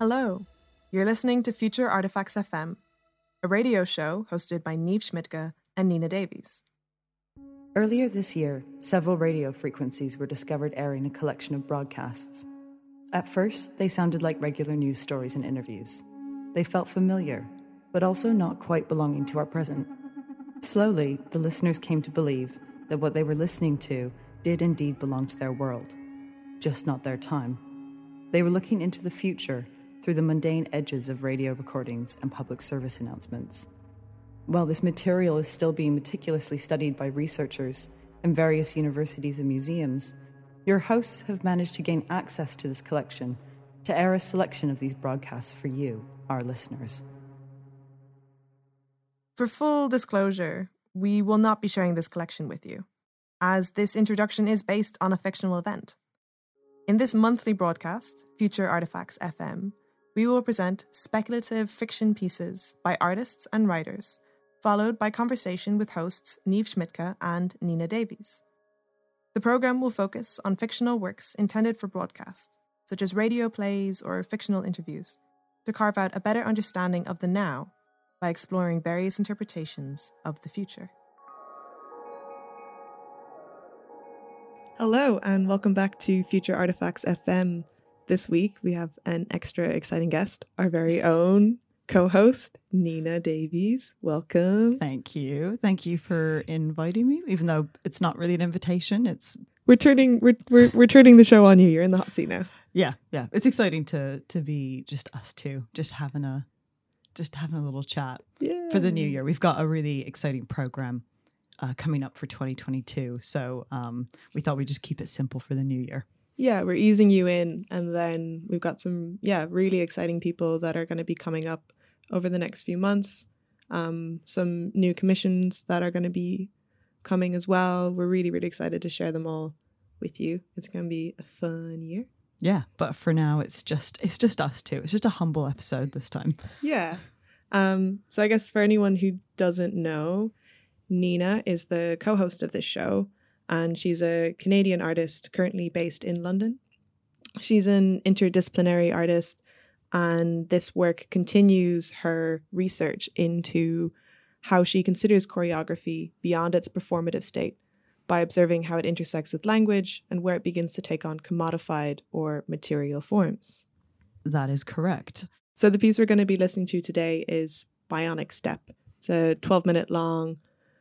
Hello, you're listening to Future Artefacts FM, a radio show hosted by Niamh Schmidtke and Nina Davies. Earlier this year, several radio frequencies were discovered airing a collection of broadcasts. At first, they sounded like regular news stories and interviews. They felt familiar, but also not quite belonging to our present. Slowly, the listeners came to believe that what they were listening to did indeed belong to their world, just not their time. They were looking into the future through the mundane edges of radio recordings and public service announcements. While this material is still being meticulously studied by researchers in various universities and museums, your hosts have managed to gain access to this collection to air a selection of these broadcasts for you, our listeners. For full disclosure, we will not be sharing this collection with you, as this introduction is based on a fictional event. In this monthly broadcast, Future Artefacts FM, we will present speculative fiction pieces by artists and writers followed by conversation with hosts Niamh Schmidtke and Nina Davies. The program will focus on fictional works intended for broadcast, such as radio plays or fictional interviews, to carve out a better understanding of the now by exploring various interpretations of the future. Hello, and welcome back to Future Artefacts FM. This week we have an extra exciting guest, our very own co host, Nina Davies. Welcome. Thank you. Thank you for inviting me, even though it's not really an invitation. It's we're turning we're, we're we're turning the show on you. You're in the hot seat now. Yeah, yeah. It's exciting to to be just us two, just having a just having a little chat yeah. for the new year. We've got a really exciting program uh, coming up for 2022, so um, we thought we'd just keep it simple for the new year yeah, we're easing you in. And then we've got some, yeah, really exciting people that are going to be coming up over the next few months. Um, some new commissions that are going to be coming as well. We're really, really excited to share them all with you. It's going to be a fun year. Yeah, but for now, it's just it's just us two. It's just a humble episode this time. Yeah. Um, so I guess for anyone who doesn't know, Nina is the co-host of this show, and she's a Canadian artist currently based in London. She's an interdisciplinary artist and this work continues her research into how she considers choreography beyond its performative state by observing how it intersects with language and where it begins to take on commodified or material forms. That is correct. So, the piece we're going to be listening to today is Bionic Step. It's a 12 minute long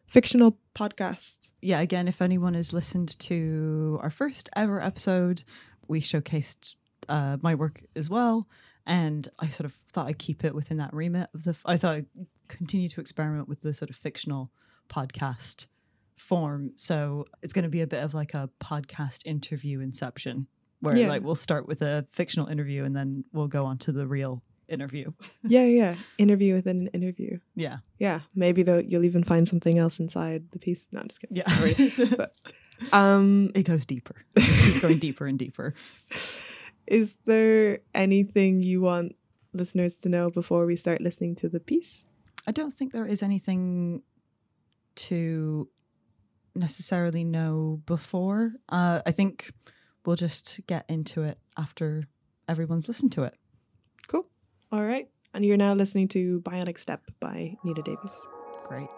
fictional podcast. Yeah, again, if anyone has listened to our first ever episode, we showcased uh, my work as well and I sort of thought I'd keep it within that remit of the. I thought I'd continue to experiment with the sort of fictional podcast form. So it's going to be a bit of like a podcast interview inception, where yeah. like we'll start with a fictional interview and then we'll go on to the real interview. yeah, yeah, interview within an interview. Yeah, yeah. Maybe though you'll even find something else inside the piece. No, I'm just kidding. Yeah, but, um, it goes deeper. It just keeps going deeper and deeper. Is there anything you want listeners to know before we start listening to the piece? I don't think there is anything to necessarily know before. Uh, I think we'll just get into it after everyone's listened to it. All right. And you're now listening to Bionic Step by Nina Davies. Great.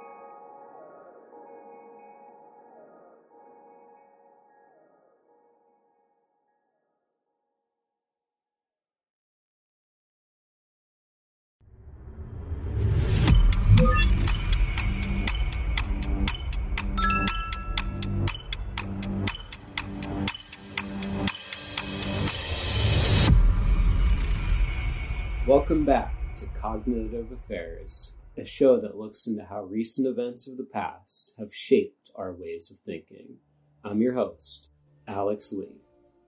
Cognitive Affairs, a show that looks into how recent events of the past have shaped our ways of thinking. I'm your host, Alex Lee,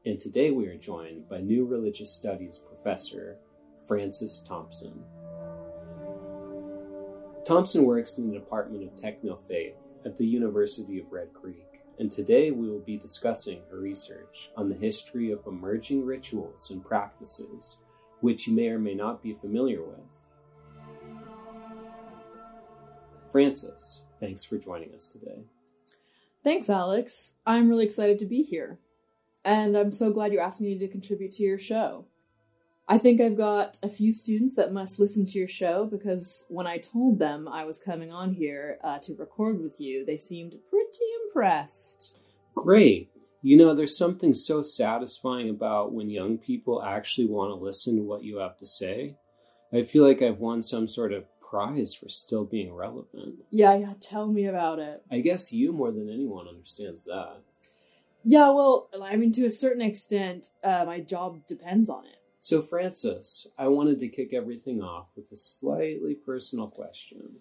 and today we are joined by new religious studies professor Francis Thompson. Thompson works in the Department of Techno Faith at the University of Red Creek, and today we will be discussing her research on the history of emerging rituals and practices which you may or may not be familiar with. Francis, thanks for joining us today. Thanks, Alex. I'm really excited to be here. And I'm so glad you asked me to contribute to your show. I think I've got a few students that must listen to your show because when I told them I was coming on here uh, to record with you, they seemed pretty impressed. Great. You know, there's something so satisfying about when young people actually want to listen to what you have to say. I feel like I've won some sort of prize for still being relevant. Yeah, yeah, tell me about it. I guess you more than anyone understands that. Yeah, well, I mean, to a certain extent, uh, my job depends on it. So, Francis, I wanted to kick everything off with a slightly personal question.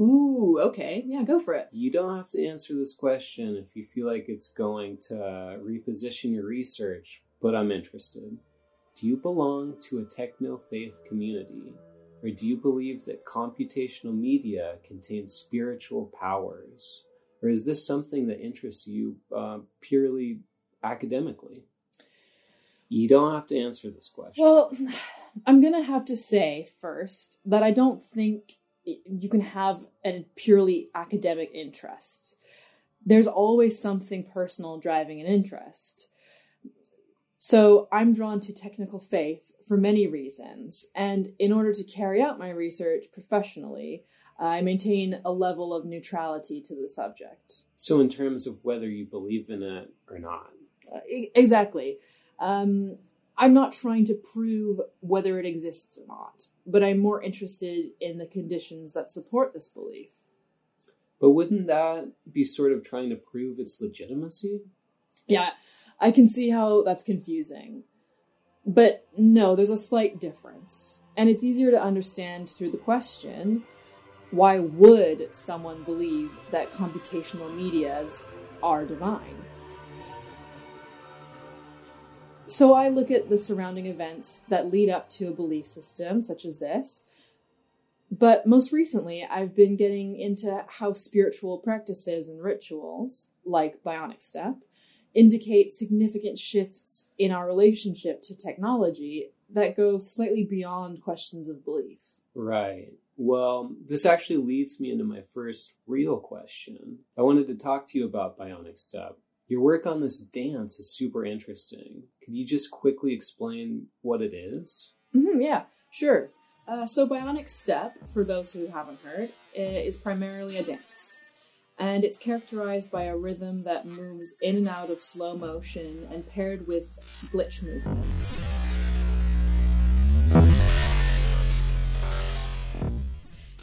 Ooh, okay. Yeah, go for it. You don't have to answer this question if you feel like it's going to reposition your research, but I'm interested. Do you belong to a techno faith community? Or do you believe that computational media contains spiritual powers? Or is this something that interests you uh, purely academically? You don't have to answer this question. Well, I'm going to have to say first that I don't think you can have a purely academic interest. There's always something personal driving an interest. So I'm drawn to technical faith for many reasons, and in order to carry out my research professionally, I maintain a level of neutrality to the subject. So, in terms of whether you believe in it or not? Uh, exactly. Um, I'm not trying to prove whether it exists or not, but I'm more interested in the conditions that support this belief. But wouldn't that be sort of trying to prove its legitimacy? Yeah, I can see how that's confusing. But no, there's a slight difference. And it's easier to understand through the question why would someone believe that computational medias are divine? So I look at the surrounding events that lead up to a belief system, such as this. But most recently, I've been getting into how spiritual practices and rituals, like Bionic Step, indicate significant shifts in our relationship to technology that go slightly beyond questions of belief. Right. Well, this actually leads me into my first real question. I wanted to talk to you about Bionic Step. Your work on this dance is super interesting. Could you just quickly explain what it is? Mm-hmm, yeah, sure. Uh, so, Bionic Step, for those who haven't heard, is primarily a dance. And it's characterized by a rhythm that moves in and out of slow motion and paired with glitch movements.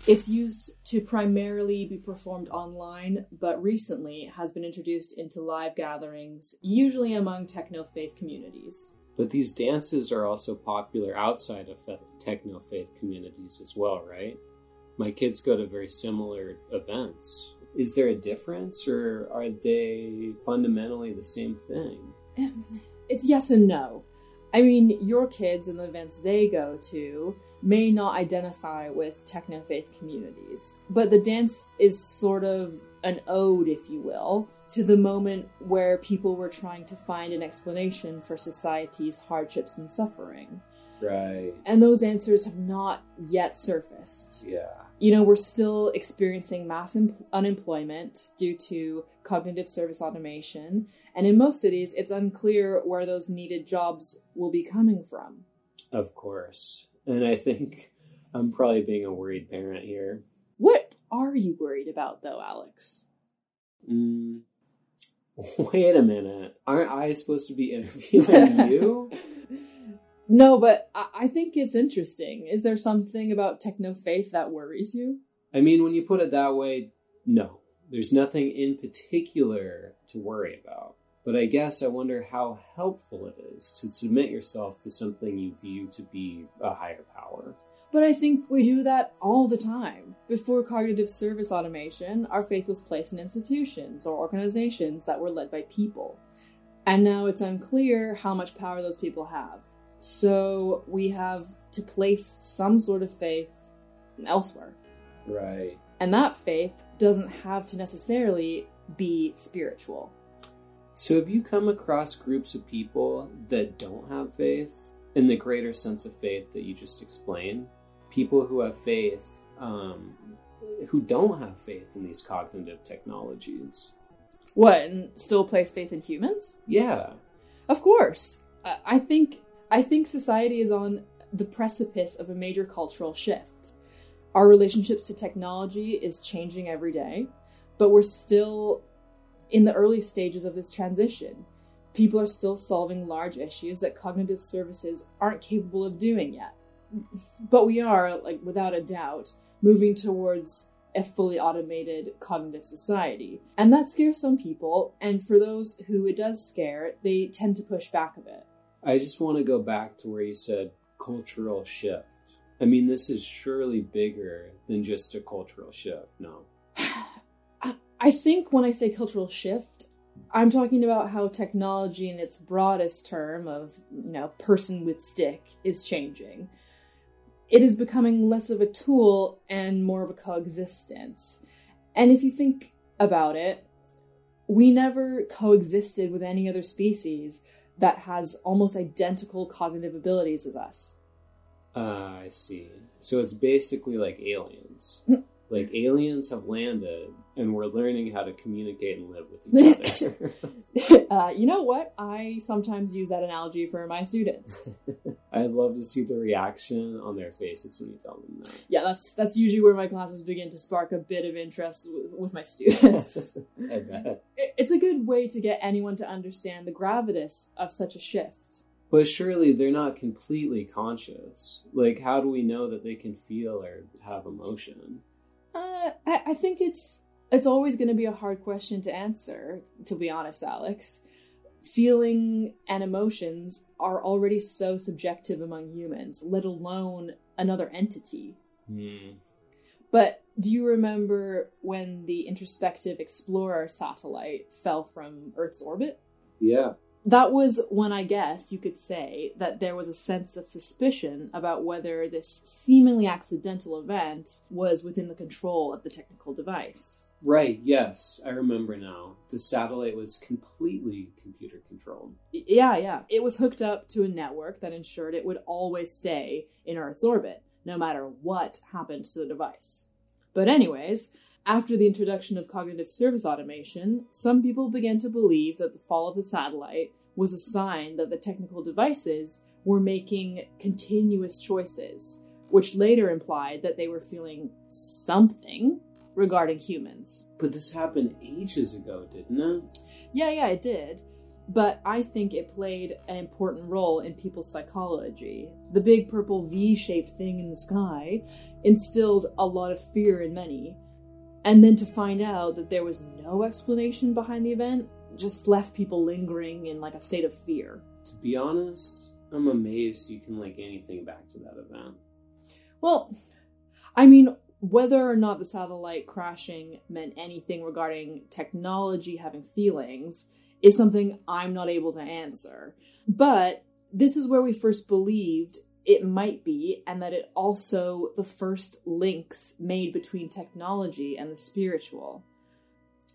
It's used to primarily be performed online, but recently has been introduced into live gatherings, usually among techno faith communities. But these dances are also popular outside of techno faith communities as well, right? My kids go to very similar events. Is there a difference, or are they fundamentally the same thing? It's yes and no. I mean, your kids and the events they go to may not identify with techno faith communities, but the dance is sort of an ode, if you will, to the moment where people were trying to find an explanation for society's hardships and suffering. Right. And those answers have not yet surfaced. Yeah. You know, we're still experiencing mass em- unemployment due to cognitive service automation. And in most cities, it's unclear where those needed jobs will be coming from. Of course. And I think I'm probably being a worried parent here. What are you worried about, though, Alex? Mm, wait a minute. Aren't I supposed to be interviewing you? no, but I-, think it's interesting. Is there something about techno faith that worries you? I mean, when you put it that way, no. There's nothing in particular to worry about. But I guess I wonder how helpful it is to submit yourself to something you view to be a higher power. But I think we do that all the time. Before cognitive service automation, our faith was placed in institutions or organizations that were led by people. And now it's unclear how much power those people have. So we have to place some sort of faith elsewhere. Right. And that faith doesn't have to necessarily be spiritual. So, have you come across groups of people that don't have faith in the greater sense of faith that you just explained? People who have faith, um, who don't have faith in these cognitive technologies. What, and still place faith in humans? Yeah. Of course. I think I think society is on the precipice of a major cultural shift. Our relationships to technology is changing every day, but we're still in the early stages of this transition. People are still solving large issues that cognitive services aren't capable of doing yet. But we are, like without a doubt, moving towards a fully automated cognitive society. And that scares some people, and for those who it does scare, they tend to push back a bit. I just want to go back to where you said cultural shift. I mean, this is surely bigger than just a cultural shift, no? I think when I say cultural shift, I'm talking about how technology in its broadest term of, you know, person with stick is changing. It is becoming less of a tool and more of a coexistence. And if you think about it, we never coexisted with any other species that has almost identical cognitive abilities as us. Ah, I see. So it's basically like aliens. like aliens have landed and we're learning how to communicate and live with each other. uh, you know what? I sometimes use that analogy for my students. I'd love to see the reaction on their faces when you tell them that. Yeah, that's that's usually where my classes begin to spark a bit of interest with, with my students. I bet. It's a good way to get anyone to understand the gravitas of such a shift. But surely they're not completely conscious. Like, how do we know that they can feel or have emotion? Uh, I, I think it's it's always going to be a hard question to answer. To be honest, Alex, feeling and emotions are already so subjective among humans, let alone another entity. Hmm. But do you remember when the introspective Explorer satellite fell from Earth's orbit? Yeah. that was when I guess you could say that there was a sense of suspicion about whether this seemingly accidental event was within the control of the technical device. Right, yes. I remember now. The satellite was completely computer controlled. Yeah, yeah. It was hooked up to a network that ensured it would always stay in Earth's orbit, no matter what happened to the device. But, anyways, after the introduction of cognitive service automation, some people began to believe that the fall of the satellite was a sign that the technical devices were making continuous choices, which later implied that they were feeling something regarding humans. But this happened ages ago, didn't it? Yeah, yeah, it did. But I think it played an important role in people's psychology. The big purple V shaped thing in the sky instilled a lot of fear in many. And then to find out that there was no explanation behind the event just left people lingering in like a state of fear. To be honest, I'm amazed you can link anything back to that event. Well, I mean, whether or not the satellite crashing meant anything regarding technology having feelings is something I'm not able to answer. But this is where we first believed it might be, and that it also the first links made between technology and the spiritual.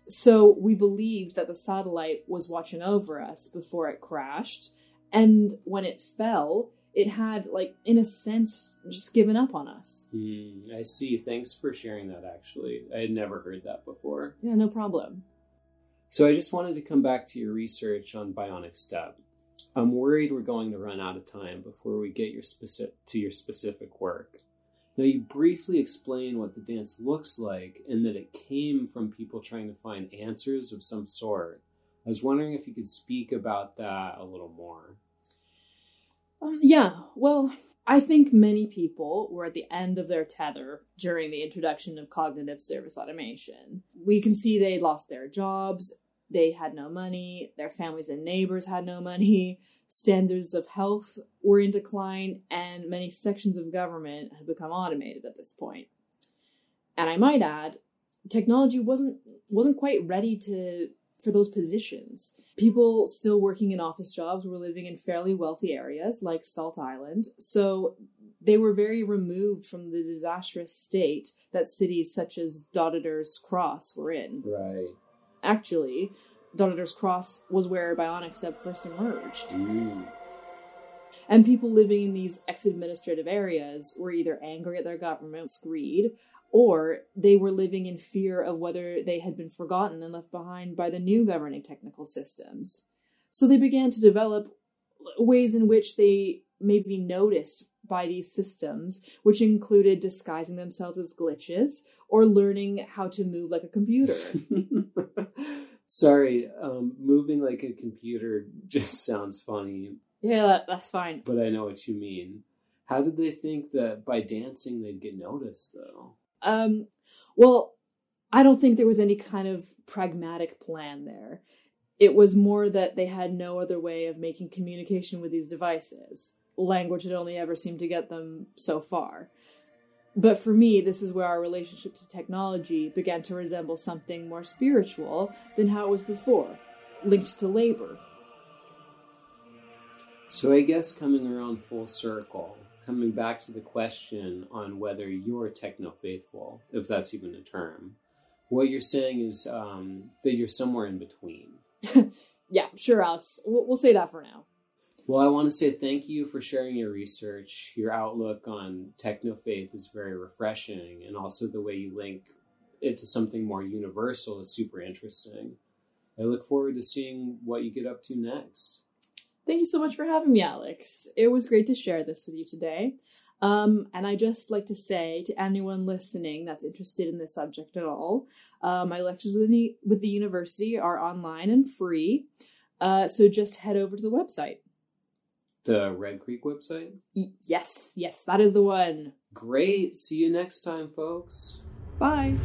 So we believed that the satellite was watching over us before it crashed, and when it fell, it had, like, in a sense, just given up on us. Hmm, I see. Thanks for sharing that, actually. I had never heard that before. Yeah, no problem. So I just wanted to come back to your research on bionic step. I'm worried we're going to run out of time before we get your specific to your specific work. Now you briefly explain what the dance looks like and that it came from people trying to find answers of some sort. I was wondering if you could speak about that a little more. Yeah, well, I think many people were at the end of their tether during the introduction of cognitive service automation. We can see they lost their jobs, they had no money, their families and neighbors had no money, standards of health were in decline, and many sections of government had become automated at this point. And I might add, technology wasn't wasn't quite ready to for those positions. People still working in office jobs were living in fairly wealthy areas like Salt Island, so they were very removed from the disastrous state that cities such as Doddeder's Cross were in. Right. Actually, Doddeder's Cross was where bionic step first emerged. Mm. And people living in these ex administrative areas were either angry at their government's greed or they were living in fear of whether they had been forgotten and left behind by the new governing technical systems. So they began to develop ways in which they may be noticed by these systems, which included disguising themselves as glitches or learning how to move like a computer. Sorry, um, moving like a computer just sounds funny, yeah, that, that's fine. but I know what you mean. How did they think that by dancing they'd get noticed, though? Um, well, I don't think there was any kind of pragmatic plan there. It was more that they had no other way of making communication with these devices. Language had only ever seemed to get them so far. But for me, this is where our relationship to technology began to resemble something more spiritual than how it was before, linked to labor. So I guess coming around full circle, coming back to the question on whether you're techno faithful, if that's even a term, what you're saying is um, that you're somewhere in between. Yeah, sure, Alex. We'll, we'll say that for now. Well, I want to say thank you for sharing your research. Your outlook on techno faith is very refreshing, and also the way you link it to something more universal is super interesting. I look forward to seeing what you get up to next. Thank you so much for having me, Alex. It was great to share this with you today. Um, and I just like to say to anyone listening that's interested in this subject at all, uh, my lectures with the, with the university are online and free. Uh, so just head over to the website. The Red Creek website? Y- yes, yes, that is the one. Great. See you next time, folks. Bye.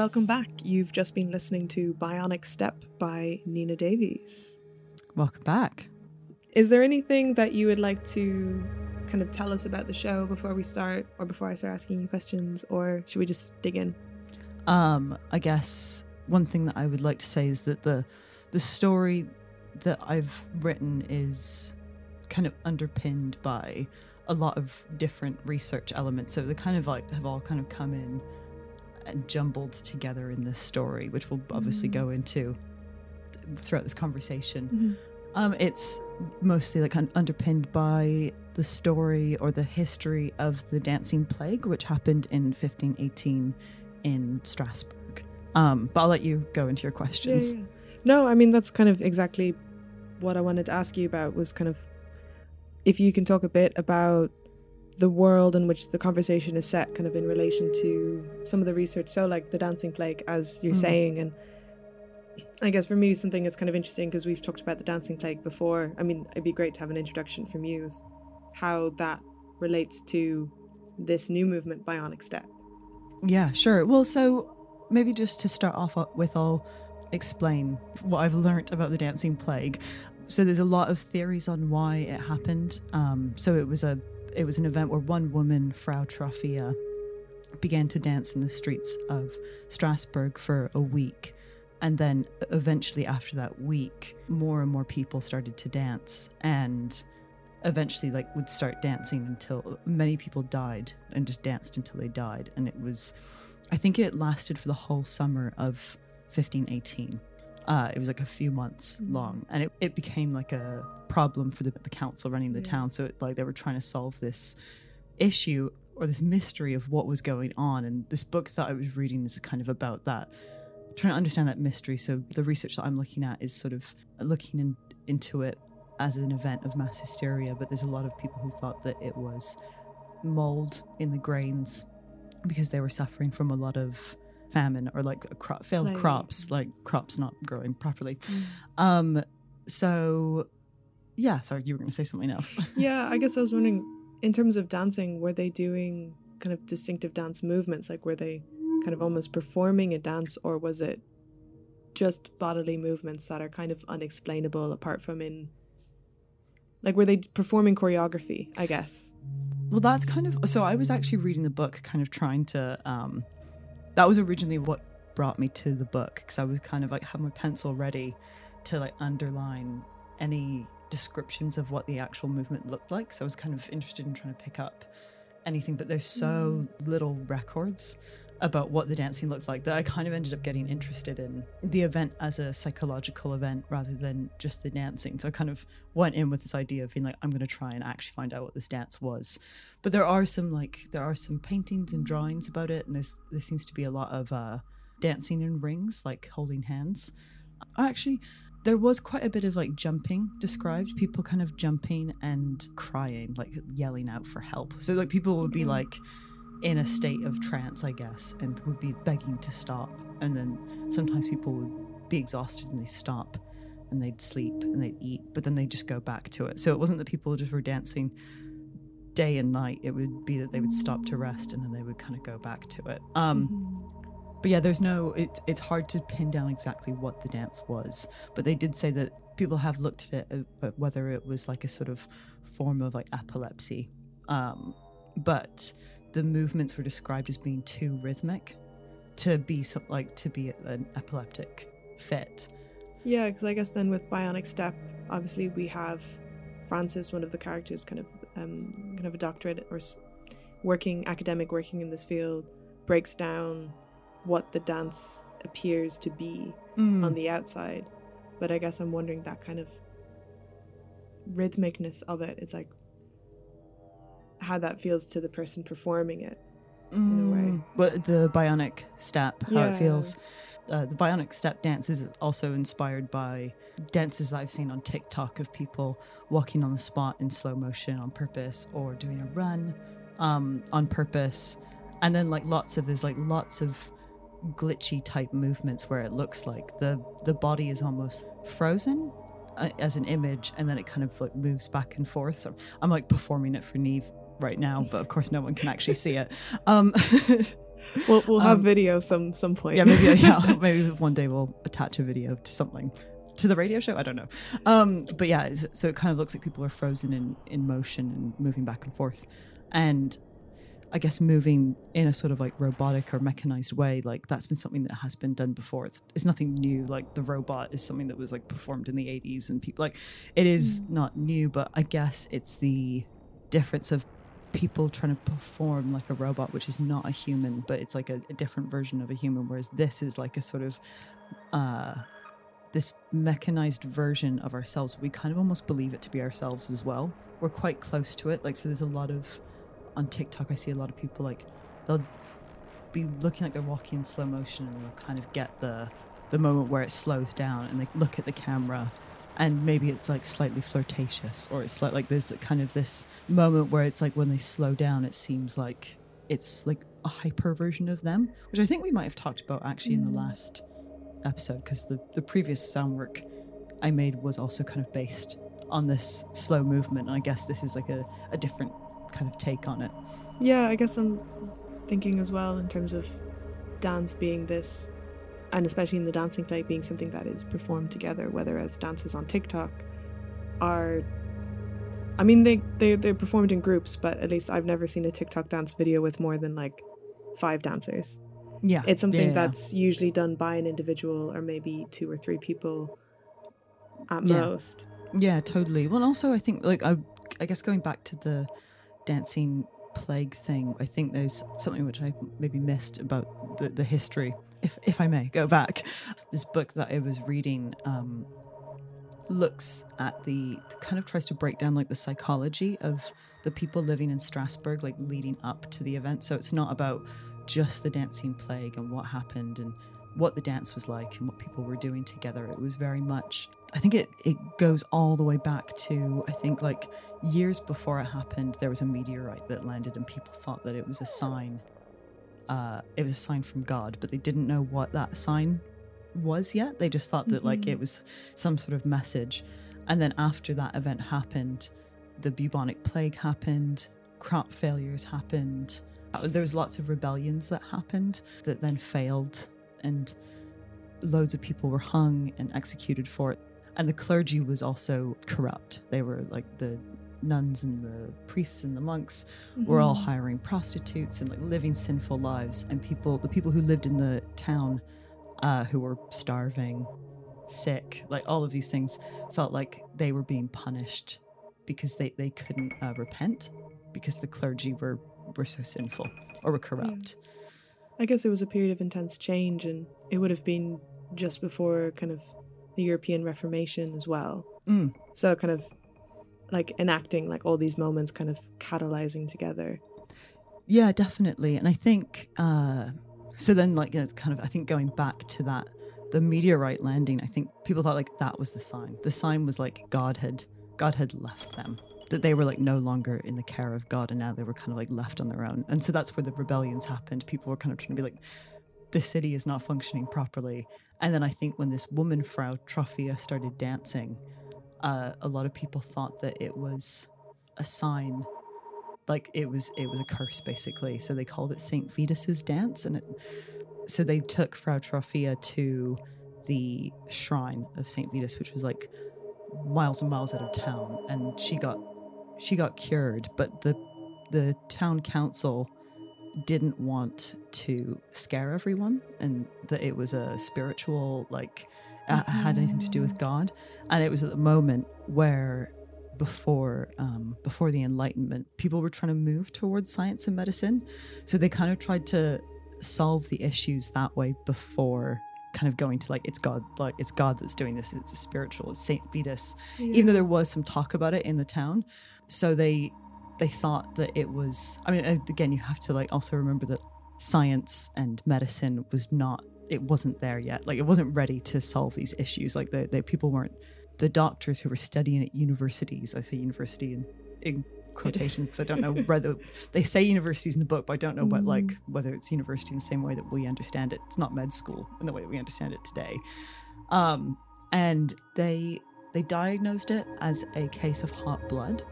Welcome back. You've just been listening to Bionic Step by Nina Davies. Welcome back. Is there anything that you would like to kind of tell us about the show before we start, or before I start asking you questions, or should we just dig in? Um, I guess one thing that I would like to say is that the the story that I've written is kind of underpinned by a lot of different research elements. So they kind of like have all kind of come in jumbled together in this story, which we'll obviously go into throughout this conversation. Um, it's mostly like un- underpinned by the story or the history of the dancing plague, which happened in 1518 in Strasbourg. Um, but I'll let you go into your questions. Yeah, yeah. No, I mean that's kind of exactly what I wanted to ask you about was kind of if you can talk a bit about the world in which the conversation is set kind of in relation to some of the research so like the dancing plague as you're Mhm. saying and I guess for me something that's kind of interesting because we've talked about the dancing plague before I mean it'd be great to have an introduction from you is how that relates to this new movement bionic step Yeah, sure. Well, so maybe just to start off with, I'll explain what I've learnt about the dancing plague. So there's a lot of theories on why it happened. Um, so it was a it was an event where one woman, Frau Troffea, began to dance in the streets of Strasbourg for a week. And then eventually, after that week, more and more people started to dance. And eventually like would start dancing until many people died and just danced until they died and it was i think it lasted for the whole summer of 1518 uh, it was like a few months long and it, it became like a problem for the, the council running the Yeah. town. So it, like they were trying to solve this issue or this mystery of what was going on and this book that i was reading is kind of about that trying to understand that mystery. So the research that i'm looking at is sort of looking in, into it as an event of mass hysteria, but there's a lot of people who thought that it was mold in the grains because they were suffering from a lot of famine or like a crop, failed Plague. crops, like crops not growing properly. Um, so yeah, sorry, you were going to say something else. Yeah, I guess I was wondering, in terms of dancing, were they doing kind of distinctive dance movements? Like, were they kind of almost performing a dance, or was it just bodily movements that are kind of unexplainable apart from in. Like, were they performing choreography, I guess? Well, that's kind of so. I was actually reading the book, kind of trying to. Um, that was originally what brought me to the book because I was kind of like have my pencil ready to like underline any descriptions of what the actual movement looked like. So I was kind of interested in trying to pick up anything, but there's so mm. little records about what the dancing looked like that I kind of ended up getting interested in the event as a psychological event rather than just the dancing. So I kind of went in with this idea of being like, I'm going to try and actually find out what this dance was. But there are some like there are some paintings and drawings about it, and there's there seems to be a lot of uh, dancing in rings, like holding hands. Actually, there was quite a bit of like jumping described people kind of jumping and crying like yelling out for help so like people would be like in a state of trance i guess and would be begging to stop. And then sometimes people would be exhausted and they stop and they'd sleep and they'd eat but then they'd just go back to it. So it wasn't that people just were dancing day and night. It would be that they would stop to rest and then they would kind of go back to it. Um but yeah, there's no. It, it's hard to pin down exactly what the dance was, but they did say that people have looked at it, uh, whether it was like a sort of form of like epilepsy, um, but the movements were described as being too rhythmic to be some, like to be an epileptic fit. Yeah, because I guess then with Bionic Step, obviously we have Francis, one of the characters, kind of um, kind of a doctorate or working academic, working in this field, breaks down what the dance appears to be mm. on the outside. But I guess I'm wondering that kind of rhythmicness of it. it is like how that feels to the person performing it mm. in a way. Mm. But the bionic step, how yeah. it feels. Uh, the bionic step dance is also inspired by dances that I've seen on TikTok of people walking on the spot in slow motion on purpose or doing a run um, on purpose. And then like lots of there's like lots of glitchy type movements where it looks like the the body is almost frozen uh, as an image and then it kind of like moves back and forth so i'm like performing it for Niamh right now but of course no one can actually see it um we'll, we'll have um, video some some point yeah maybe yeah maybe one day we'll attach a video to something to the radio show i don't know um but yeah so it kind of looks like people are frozen in in motion and moving back and forth and I guess moving in a sort of like robotic or mechanized way, like that's been something that has been done before. It's, it's nothing new. Like the robot is something that was like performed in the 80s and people like it is mm. not new, but I guess it's the difference of people trying to perform like a robot, which is not a human, but it's like a, a different version of a human. Whereas this is like a sort of, uh, this mechanized version of ourselves. We kind of almost believe it to be ourselves as well. We're quite close to it. Like, so there's a lot of on TikTok, I see a lot of people like they'll be looking like they're walking in slow motion and they'll kind of get the the moment where it slows down and they look at the camera and maybe it's like slightly flirtatious or it's like, like there's kind of this moment where it's like when they slow down it seems like it's like a hyper version of them which i think we might have talked about actually mm. in the mm. last episode because the, the previous sound work i made was also kind of based on this slow movement and i guess this is like a, a different kind of take on it. Yeah, I guess I'm thinking as well in terms of dance being this, and especially in the dancing play being something that is performed together, whether as dances on TikTok are. I mean, they, they, they're performed in groups, but at least I've never seen a TikTok dance video with more than like five dancers. Yeah. It's something yeah, that's usually done by an individual or maybe two or three people at yeah. most. Yeah, totally. Well, also, I think, like, I, I guess going back to the dancing plague thing, I think there's something which I maybe missed about the, the history, if, if I may go back. This book that I was reading um, looks at the, kind of tries to break down like the psychology of the people living in Strasbourg, like leading up to the event. So it's not about just the dancing plague and what happened and what the dance was like and what people were doing together. It was very much I think it, it goes all the way back to, I think, like years before it happened, there was a meteorite that landed, and people thought that it was a sign. Uh, it was a sign from God, but they didn't know what that sign was yet. They just thought that, mm-hmm. like, it was some sort of message. And then after that event happened, the bubonic plague happened, crop failures happened. Uh, there was lots of rebellions that happened that then failed, and loads of people were hung and executed for it. And the clergy was also corrupt. They were like the nuns and the priests and the monks mm-hmm. were all mm-hmm. hiring prostitutes and like living sinful lives. And people, the people who lived in the town, uh, who were starving, sick, like all of these things, felt like they were being punished because they, they couldn't uh, repent because the clergy were, were so sinful or were corrupt. Yeah. I guess it was a period of intense change, and it would have been just before kind of the European Reformation as well. Mm. So kind of like enacting like all these moments, kind of catalyzing together. Yeah, definitely. And I think uh, so. Then, like, it's kind of I think going back to that the meteorite landing. I think people thought like that was the sign. The sign was like God had God had left them. That they were like no longer in the care of God, and now they were kind of like left on their own. And so that's where the rebellions happened. People were kind of trying to be like, the city is not functioning properly. And then I think when this woman, Frau Troffea, started dancing, uh, a lot of people thought that it was a sign like it was it was a curse basically. So they called it saint vitus's dance and it so they took Frau Troffea to the shrine of saint vitus which was like miles and miles out of town and she got she got cured. But the the town council didn't want to scare everyone and that it was a spiritual like uh, had anything to do with god and it was at the moment where before um, before the Enlightenment, people were trying to move towards science and medicine, so they kind of tried to solve the issues that way before kind of going to like it's God, like it's God that's doing this. It's a spiritual. It's Saint Vitus, Yeah. even though there was some talk about it in the town. So they they thought that it was. I mean, again, you have to like also remember that science and medicine was not. It wasn't there yet. Like it wasn't ready to solve these issues. Like the, the people weren't the doctors who were studying at universities. I say university in, in quotations because I don't know whether they say universities in the book, but I don't know what like whether it's university in the same way that we understand it. It's not med school in the way that we understand it today. Um, and they they diagnosed it as a case of hot blood,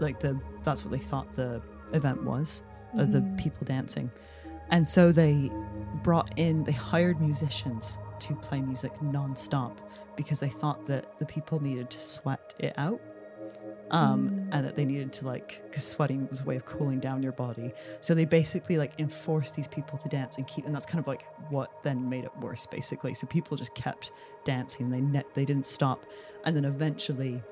like the that's what they thought the event was, uh, the people dancing, and so they brought in they hired musicians to play music non-stop because they thought that the people needed to sweat it out um, and that they needed to like because sweating was a way of cooling down your body. So they basically like enforced these people to dance and keep and that's kind of like what then made it worse basically. So people just kept dancing. They net they didn't stop. And then eventually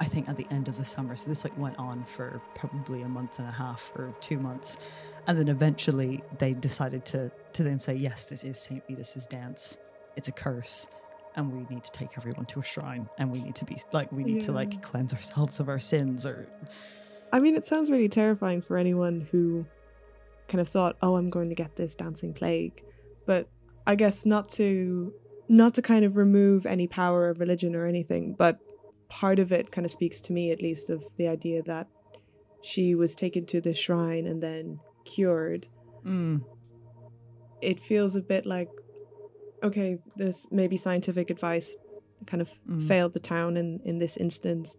I think at the end of the summer. So this like went on for probably a month and a half or two months, and then eventually they decided to to then say yes, this is Saint Vitus's dance. It's a curse, and we need to take everyone to a shrine, and we need to be like we need to like cleanse ourselves of our sins. Or I mean, it sounds really terrifying for anyone who kind of thought, "Oh, I'm going to get this dancing plague," but I guess not to not to kind of remove any power of religion or anything, but part of it kind of speaks to me, at least, of the idea that she was taken to the shrine and then cured. mm, It feels a bit like, okay, this maybe scientific advice kind of Mm. failed the town in in this instance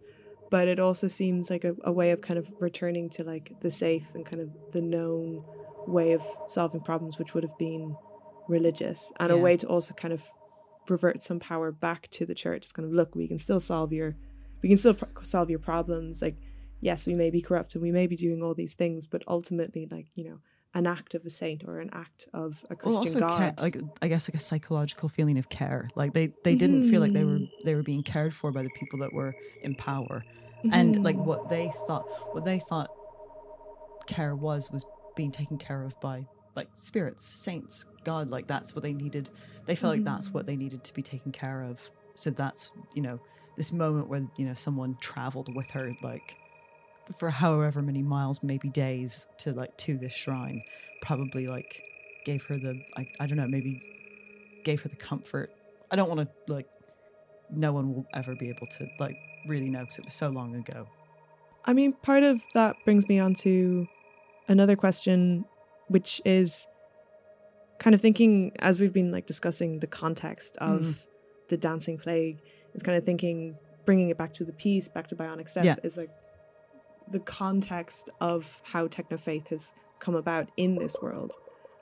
but it also seems like a, a way of kind of returning to like the safe and kind of the known way of solving problems which would have been religious and a way to also kind of revert some power back to the church it's kind of look we can still solve your we can still pro- solve your problems like yes we may be corrupt and we may be doing all these things but ultimately like you know an act of a saint or an act of a well, christian also care, god like I guess like a psychological feeling of care. Like they they didn't feel like they were they were being cared for by the people that were in power. and like Mhm. what they thought what they thought care was was being taken care of by like spirits saints god like that's what they needed they felt like that's what they needed to be taken care of so that's you know this moment where you know someone traveled with her like for however many miles maybe days to like to this shrine probably like gave her the I, I don't know maybe gave her the comfort i don't want to like no one will ever be able to like really know because it was so long ago I mean, part of that brings me on to another question, which is kind of thinking as we've been like discussing the context of Mhm. the dancing plague, is kind of thinking bringing it back to the piece, back to Bionic Step, Yeah. is like the context of how techno faith has come about in this world.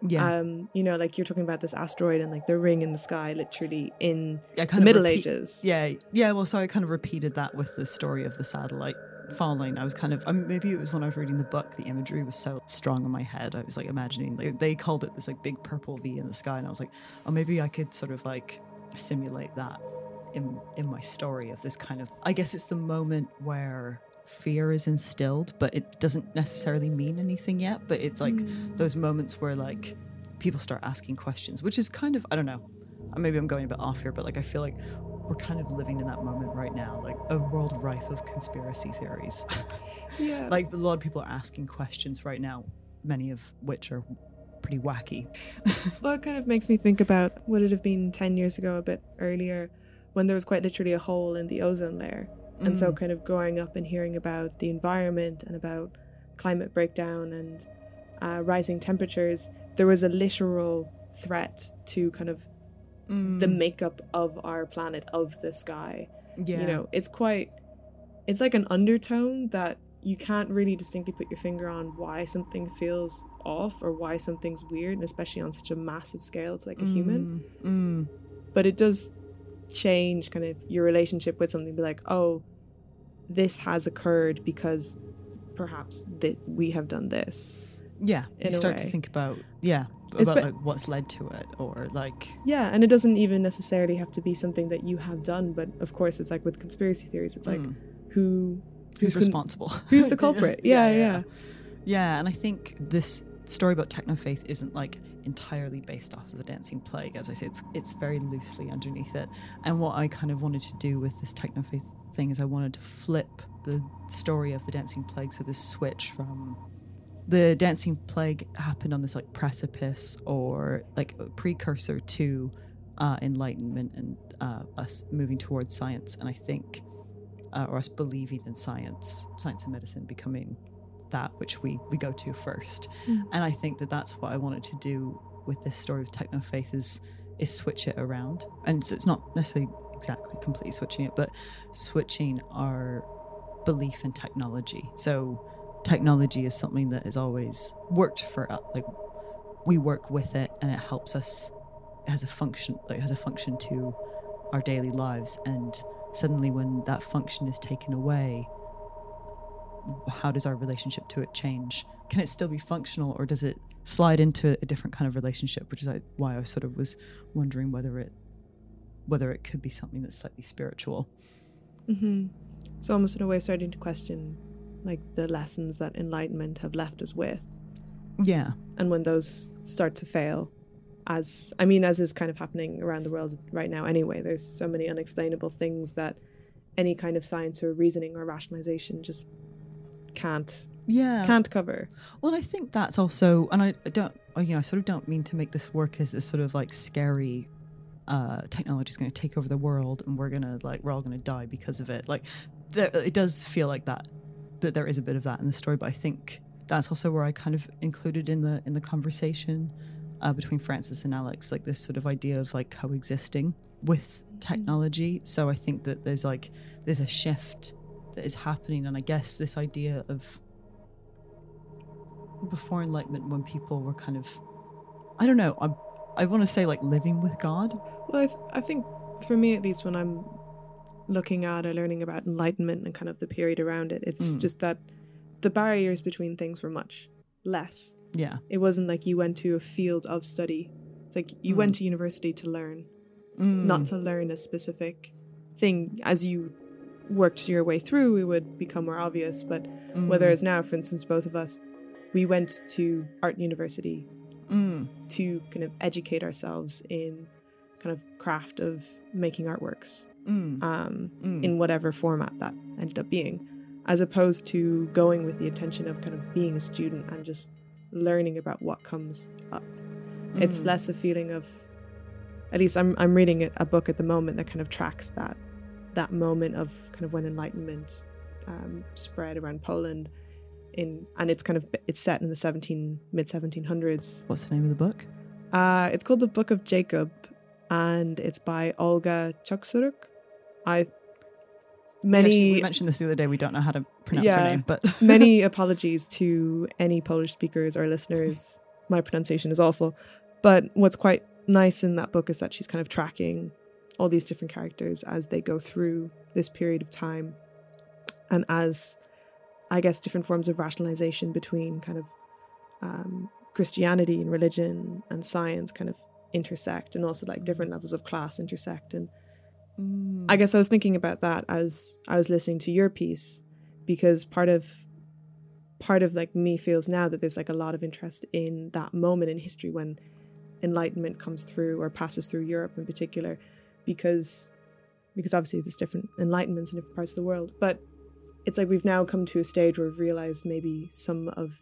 yeah Um, you know, like you're talking about this asteroid and like the ring in the sky, literally in I the Middle repeat- Ages. Yeah, yeah. Well, so I kind of repeated that with the story of the satellite falling. I was kind of um, maybe it was when I was reading the book. The imagery was so strong in my head. I was like imagining they, they called it this like big purple V in the sky, and I was like, oh, maybe I could sort of like simulate that in in my story of this kind of. I guess it's the moment where fear is instilled, but it doesn't necessarily mean anything yet. But it's like mm. those moments where like people start asking questions, which is kind of I don't know. Uh, maybe I'm going a bit off here, but like I feel like we're kind of living in that moment right now, like a world rife of conspiracy theories. Yeah. like a lot of people are asking questions right now, many of which are pretty wacky. Well, it kind of makes me think about would it have been 10 years ago, a bit earlier, when there was quite literally a hole in the ozone layer. And so, Mm. kind of growing up and hearing about the environment and about climate breakdown and uh, rising temperatures, there was a literal threat to kind of the Mm, makeup of our planet, of the sky. yeah. You know, it's quite, it's like an undertone that you can't really distinctly put your finger on why something feels off or why something's weird, and especially on such a massive scale to like a human. Mm, mm. But it does change kind of your relationship with something. Be like, oh, this has occurred because perhaps that we have done this. Yeah, you start to think about yeah about like what's led to it, or like Yeah, and it doesn't even necessarily have to be something that you have done. But of course, it's like with conspiracy theories, it's like mm, who who's can- responsible? Who's the culprit? Yeah, yeah. Yeah, and I think this story about techno faith isn't like entirely based off of the Dancing Plague. As I say, it's it's very loosely underneath it. And what I kind of wanted to do with this technofaith thing is I wanted to flip the story of the Dancing Plague, so this switch from the Dancing Plague happened on this like precipice or like a precursor to uh, enlightenment and uh, us moving towards science. And I think, uh, or us believing in science, science and medicine becoming that which we, we go to first. Mm. And I think that that's what I wanted to do with this story with technofaith is is switch it around. And so it's not necessarily exactly completely switching it, but switching our belief in technology. So technology is something that has always worked for us. Like we work with it and it helps us it has a function like it has a function to our daily lives and suddenly when that function is taken away how does our relationship to it change? Can it still be functional or does it slide into a different kind of relationship which is why i sort of was wondering whether it whether it could be something that's slightly spiritual. Hmm So almost in a way, starting to question like the lessons that enlightenment have left us with, yeah. And when those start to fail, as I mean, as is kind of happening around the world right now. Anyway, there's so many unexplainable things that any kind of science or reasoning or rationalization just can't yeah can't cover. Well, I think that's also, and I don't, you know, I sort of don't mean to make this work as this sort of like scary. Uh, technology is going to take over the world, and we're gonna like we're all going to die because of it. Like, there, it does feel like that. That there is a bit of that in the story, but I think that's also where I kind of included in the in the conversation uh, between Francis and Alex, like this sort of idea of like coexisting with technology. So I think that there's like there's a shift that is happening, and I guess this idea of before enlightenment when people were kind of i don't know i, I want to say like living with god Well, I, th- I think for me at least, when I'm looking at or learning about enlightenment and kind of the period around it, it's Mm. just that the barriers between things were much less. yeah It wasn't like you went to a field of study. It's like you Mm. went to university to learn, Mm. not to learn a specific thing. As you worked your way through, it would become more obvious. But Mm. whereas now, for instance, both of us, we went to art university Mm. to kind of educate ourselves in kind of craft of making artworks Mm. um, Mm. in whatever format that ended up being, as opposed to going with the intention of kind of being a student and just learning about what comes up. It's Mm. less a feeling of, at least I'm I'm reading a- a book at the moment that kind of tracks that that moment of kind of when enlightenment um, spread around Poland. In, and it's kind of it's set in the 17 mid 1700s what's the name of the book uh, it's called the Book of Jacob, and it's by Olga Chuksuruk. I We actually- many we mentioned this the other day we don't know how to pronounce Yeah. her name but many apologies to any Polish speakers or listeners. My pronunciation is awful, but what's quite nice in that book is that she's kind of tracking all these different characters as they go through this period of time, and as I guess different forms of rationalization between kind of um, Christianity and religion and science kind of intersect, and also like different levels of class intersect. And Mm. I guess I was thinking about that as I was listening to your piece, because part of part of like me feels now that there's like a lot of interest in that moment in history when enlightenment comes through or passes through Europe in particular, because because obviously there's different enlightenments in different parts of the world. But it's like we've now come to a stage where we've realized maybe some of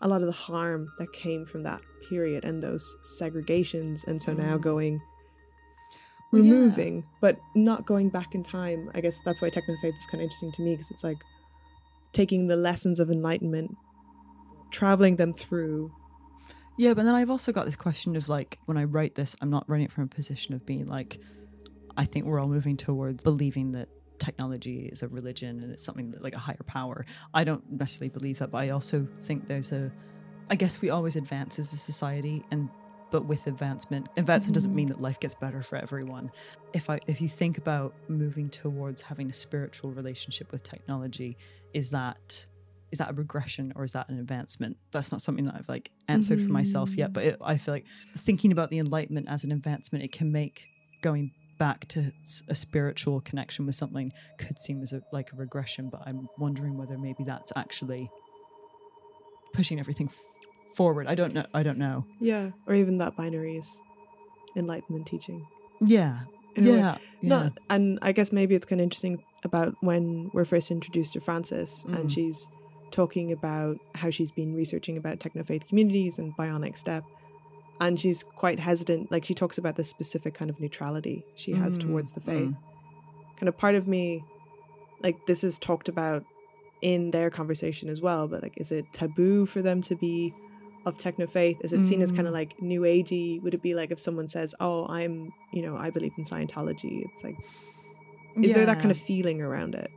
a lot of the harm that came from that period and those segregations, and so now Mm. going Well, yeah. removing, but not going back in time. I guess that's why technofaith is kind of interesting to me because it's like taking the lessons of enlightenment, traveling them through. Yeah, but then I've also got this question of like, when I write this, I'm not writing it from a position of being like, I think we're all moving towards believing that technology is a religion and it's something that like a higher power. I don't necessarily believe that, but I also think there's a, I guess we always advance as a society and but with advancement advancement doesn't Mhm. mean that life gets better for everyone if i if you think about moving towards having a spiritual relationship with technology is that is that a regression or is that an advancement that's not something that i've like answered for myself yet but it, i feel like thinking about the enlightenment as an advancement it can make going back to a spiritual connection with something could seem as a, like a regression but i'm wondering whether maybe that's actually pushing everything f- forward. I don't know i don't know. Yeah, or even that binary is enlightenment teaching. yeah. Yeah yeah. No, and I guess maybe it's kind of interesting about when we're first introduced to Frances, Mm. and she's talking about how she's been researching about techno faith communities and bionic step, and she's quite hesitant. Like she talks about the specific kind of neutrality she has Mm, towards the faith. mm. Kind of part of me, like this is talked about in their conversation as well. But like, is it taboo for them to be? Of techno faith, is it seen as kind Mm. of like new agey? Would it be like if someone says, "Oh, I'm, you know, I believe in Scientology"? It's like, is there that kind of feeling around it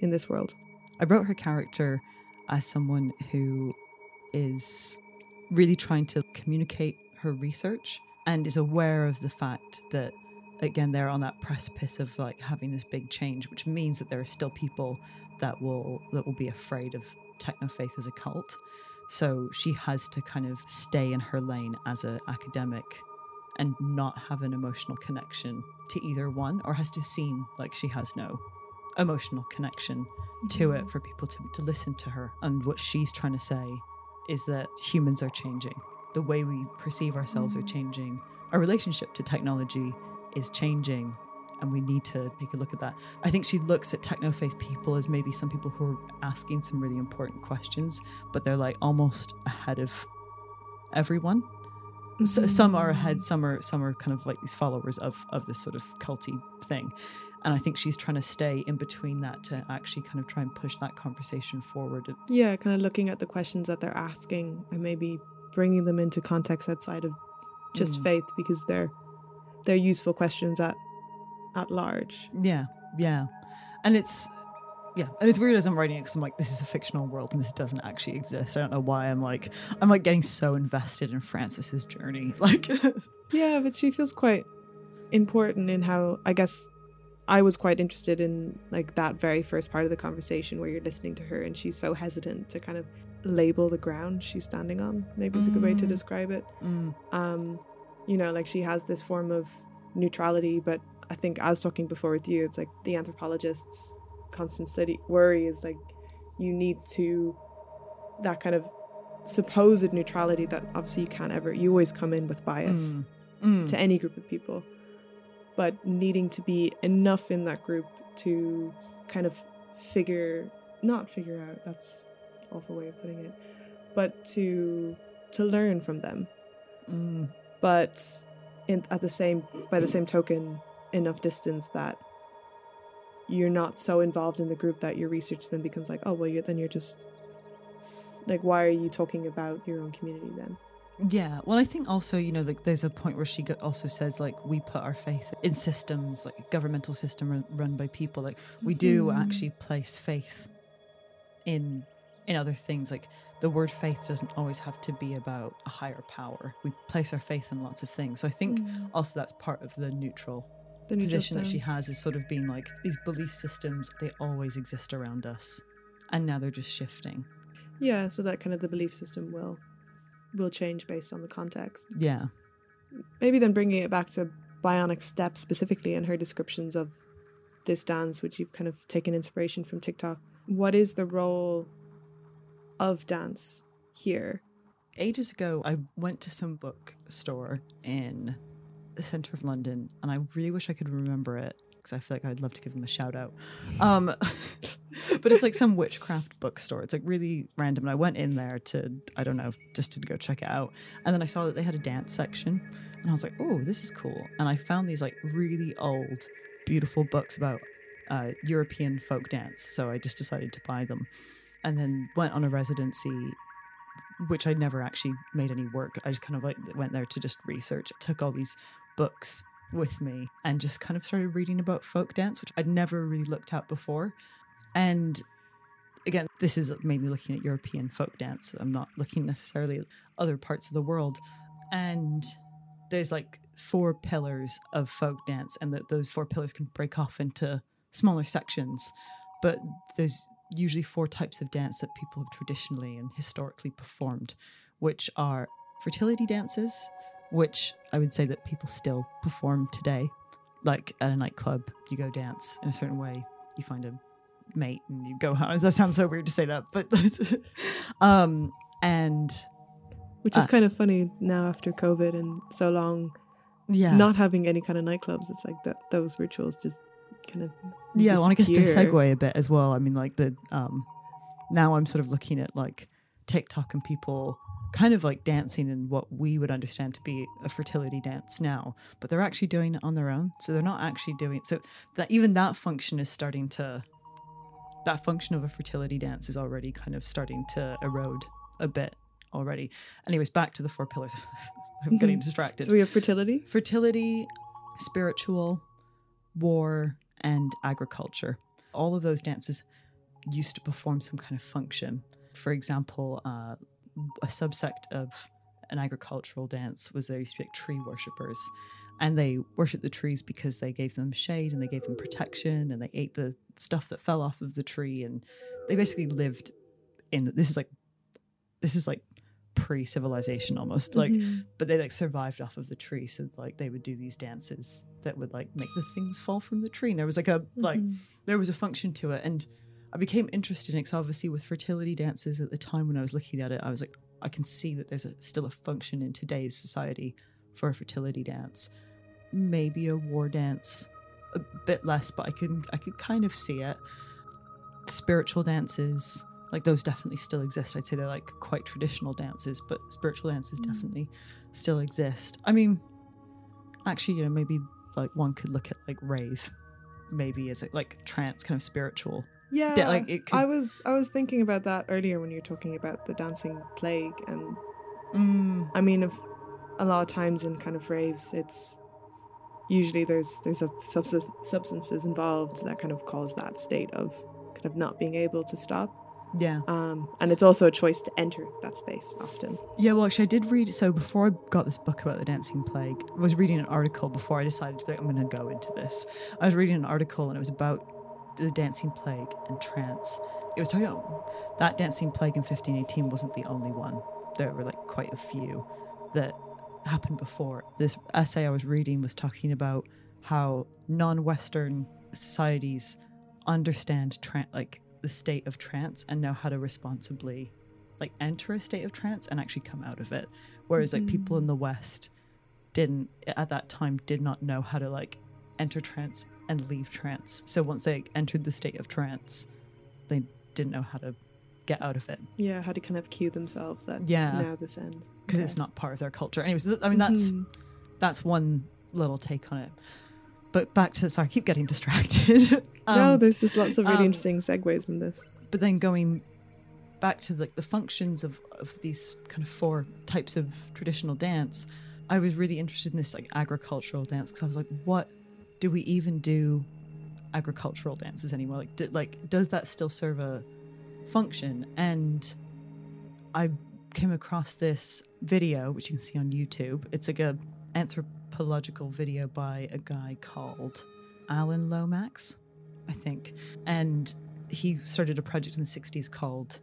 in this world? I wrote her character as someone who is really trying to communicate her research and is aware of the fact that again they're on that precipice of like having this big change which means that there are still people that will that will be afraid of techno faith as a cult so she has to kind of stay in her lane as a academic and not have an emotional connection to either one or has to seem like she has no emotional connection to it mm-hmm. for people to, to listen to her. And what she's trying to say is that humans are changing. The way we perceive ourselves are changing. Our relationship to technology is changing. And we need to take a look at that. I think she looks at techno faith people as maybe some people who are asking some really important questions, but they're like almost ahead of everyone. S- mm-hmm. some are ahead, some are some are kind of like these followers of of this sort of culty thing, and I think she's trying to stay in between that to actually kind of try and push that conversation forward. Yeah, kind of looking at the questions that they're asking and maybe bringing them into context outside of just Mm. faith because they're they're useful questions at at large. Yeah, yeah, and it's yeah, and it's weird as I'm writing it because I'm like, this is a fictional world and this doesn't actually exist. I don't know why I'm like I'm like getting so invested in Francis's journey, like. Yeah, but she feels quite important in how I guess I was quite interested in like that very first part of the conversation where you're listening to her and she's so hesitant to kind of label the ground she's standing on. Maybe is a good way to Mm. describe it. Mm, um you know like she has this form of neutrality but i think i was talking before with you it's like the anthropologist's constant study worry is like you need to that kind of supposed neutrality that obviously you can't ever you always come in with bias mm, mm. to any group of people but needing to be enough in that group to kind of figure not figure out that's awful way of putting it but to to learn from them Mm, but in, at the same by the same token enough distance that you're not so involved in the group that your research then becomes like oh well you're, then you're just like why are you talking about your own community then Yeah, well, I think also, you know, like there's a point where she also says, like, we put our faith in systems, like governmental system run, by people. Like, we do Mhm. actually place faith in in other things. Like, the word faith doesn't always have to be about a higher power. We place our faith in lots of things. So I think mm. also that's part of the neutral the position that she has is sort of being like these belief systems. They always exist around us, and now they're just shifting. yeah so that kind of the belief system will will change based on the context Yeah. maybe then bringing it back to bionic step specifically and her descriptions of this dance which you've kind of taken inspiration from tiktok what is the role of dance here ages ago, I went to some bookstore in the center of London, and I really wish I could remember it because I feel like I'd love to give them a shout out. Um, but it's like some witchcraft bookstore. It's like really random. And I went in there to, I don't know, just to go check it out. And then I saw that they had a dance section, and I was like, oh, this is cool. And I found these like really old, beautiful books about uh, European folk dance. So I just decided to buy them and then went on a residency which I never actually made any work. I just kind of like went there to just research. took all these books with me and just kind of started reading about folk dance, which I'd never really looked at before. And again, this is mainly looking at European folk dance. I'm not looking necessarily at other parts of the world. And there's like four pillars of folk dance, and that those four pillars can break off into smaller sections. But there's usually four types of dance that people have traditionally and historically performed, which are fertility dances, which I would say that people still perform today. Like at a nightclub, you go dance in a certain way, you find a mate and you go home. That sounds so weird to say that, but um and which is uh, kind of funny now after COVID and so long yeah not having any kind of nightclubs. It's like that those rituals just kind of yeah. I want to guess to segue a bit as well. I mean, like the um, now I'm sort of looking at like TikTok and people kind of like dancing in what we would understand to be a fertility dance now, but they're actually doing it on their own. So they're not actually doing so that even that function is starting to that function of a fertility dance is already kind of starting to erode a bit already. Anyways, back to the four pillars. I'm getting distracted. So we have fertility, fertility, spiritual, war, and agriculture. All of those dances used to perform some kind of function. For example, uh, a subsect of an agricultural dance was they used to be like tree worshippers. And they worshipped the trees because they gave them shade and they gave them protection and they ate the stuff that fell off of the tree. And they basically lived in this is like, this is like pre-civilization almost like mm-hmm. but they like survived off of the tree so like they would do these dances that would like make the things fall from the tree and there was like a mm-hmm. like there was a function to it and i became interested in it obviously with fertility dances at the time when i was looking at it i was like i can see that there's a, still a function in today's society for a fertility dance maybe a war dance a bit less but i can i could kind of see it spiritual dances like those definitely still exist. I'd say they're like quite traditional dances, but spiritual dances mm. definitely still exist. I mean, actually, you know, maybe like one could look at like rave, maybe as like trance, kind of spiritual. Yeah, like it could... I was I was thinking about that earlier when you were talking about the dancing plague, and mm. I mean, if a lot of times in kind of raves, it's usually there's there's substances involved that kind of cause that state of kind of not being able to stop yeah. Um, and it's also a choice to enter that space often. Yeah, well, actually, I did read. So before I got this book about the dancing plague, I was reading an article before I decided to be like, I'm going to go into this. I was reading an article and it was about the dancing plague and trance. It was talking about that dancing plague in 1518 wasn't the only one. There were like quite a few that happened before. This essay I was reading was talking about how non-Western societies understand tra- like the state of trance and know how to responsibly like enter a state of trance and actually come out of it. Whereas mm-hmm. like people in the west didn't at that time did not know how to like enter trance and leave trance. So once they entered the state of trance they didn't know how to get out of it. Yeah how to kind of cue themselves that yeah. now this ends. Because okay. it's not part of their culture. Anyways i mean that's mm-hmm. that's one little take on it but back to sorry, I keep getting distracted. um, no, there's just lots of really um, interesting segues from this. But then going back to like the functions of of these kind of four types of traditional dance, I was really interested in this like agricultural dance because I was like, what do we even do agricultural dances anymore? Like, do, like does that still serve a function? And I came across this video, which you can see on YouTube. It's like a anthrop anthropological video by a guy called Alan Lomax, I think. And he started a project in the 60s called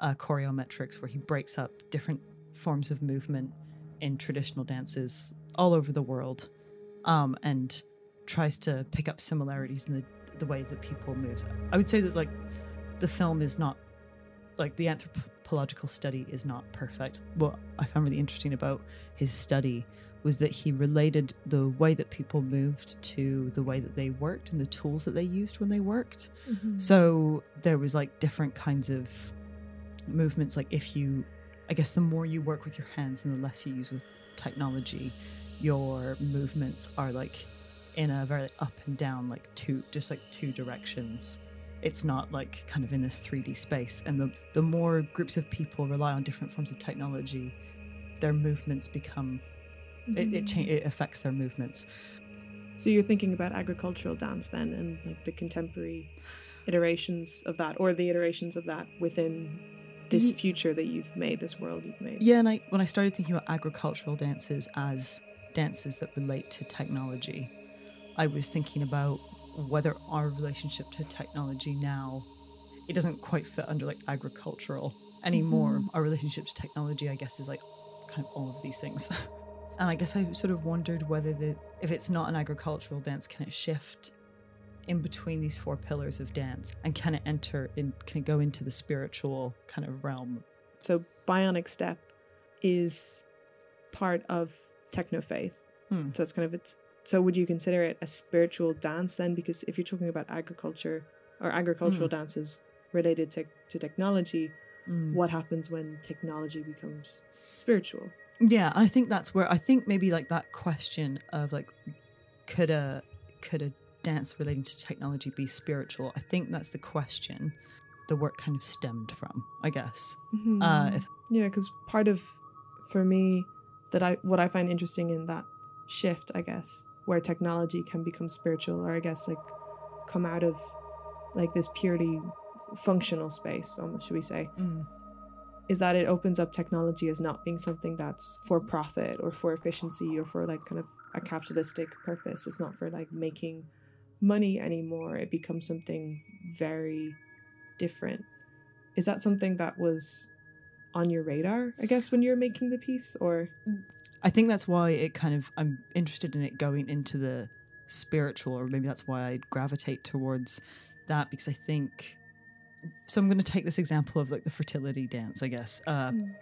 uh, Choreometrics, where he breaks up different forms of movement in traditional dances all over the world um, and tries to pick up similarities in the, the way that people move. I would say that, like, the film is not like the anthropological study is not perfect. What I found really interesting about his study was that he related the way that people moved to the way that they worked and the tools that they used when they worked. Mm-hmm. So there was like different kinds of movements. Like if you, I guess, the more you work with your hands and the less you use with technology, your movements are like in a very up and down, like two, just like two directions. It's not like kind of in this 3D space. And the, the more groups of people rely on different forms of technology, their movements become, it, it, cha- it affects their movements. So you're thinking about agricultural dance then, and like the contemporary iterations of that, or the iterations of that within this future that you've made, this world you've made. Yeah, and I when I started thinking about agricultural dances as dances that relate to technology, I was thinking about whether our relationship to technology now it doesn't quite fit under like agricultural anymore. Mhm. Our relationship to technology, I guess, is like kind of all of these things. and I guess I sort of wondered whether the if it's not an agricultural dance, can it shift in between these four pillars of dance and can it enter in can it go into the spiritual kind of realm So Bionic Step is part of techno faith. Hmm. So it's kind of it's. So would you consider it a spiritual dance then? Because if you're talking about agriculture or agricultural Hmm. dances related to, to technology, Mm. what happens when technology becomes spiritual? Yeah, I think that's where I think maybe like that question of like could a could a dance relating to technology be spiritual? I think that's the question the work kind of stemmed from, I guess. Uh, if, Yeah, because part of, for me, that I what I find interesting in that shift, I guess, where technology can become spiritual, or I guess like come out of like this purely functional space, almost should we say, mm, is that it opens up technology as not being something that's for profit or for efficiency or for like kind of a capitalistic purpose. It's not for like making money anymore. It becomes something very different. Is that something that was on your radar, I guess, when you're making the piece or I think that's why it kind of I'm interested in it going into the spiritual, or maybe that's why I gravitate towards that because I think. So I'm going to take this example of like the fertility dance, I guess. Uh, Mm.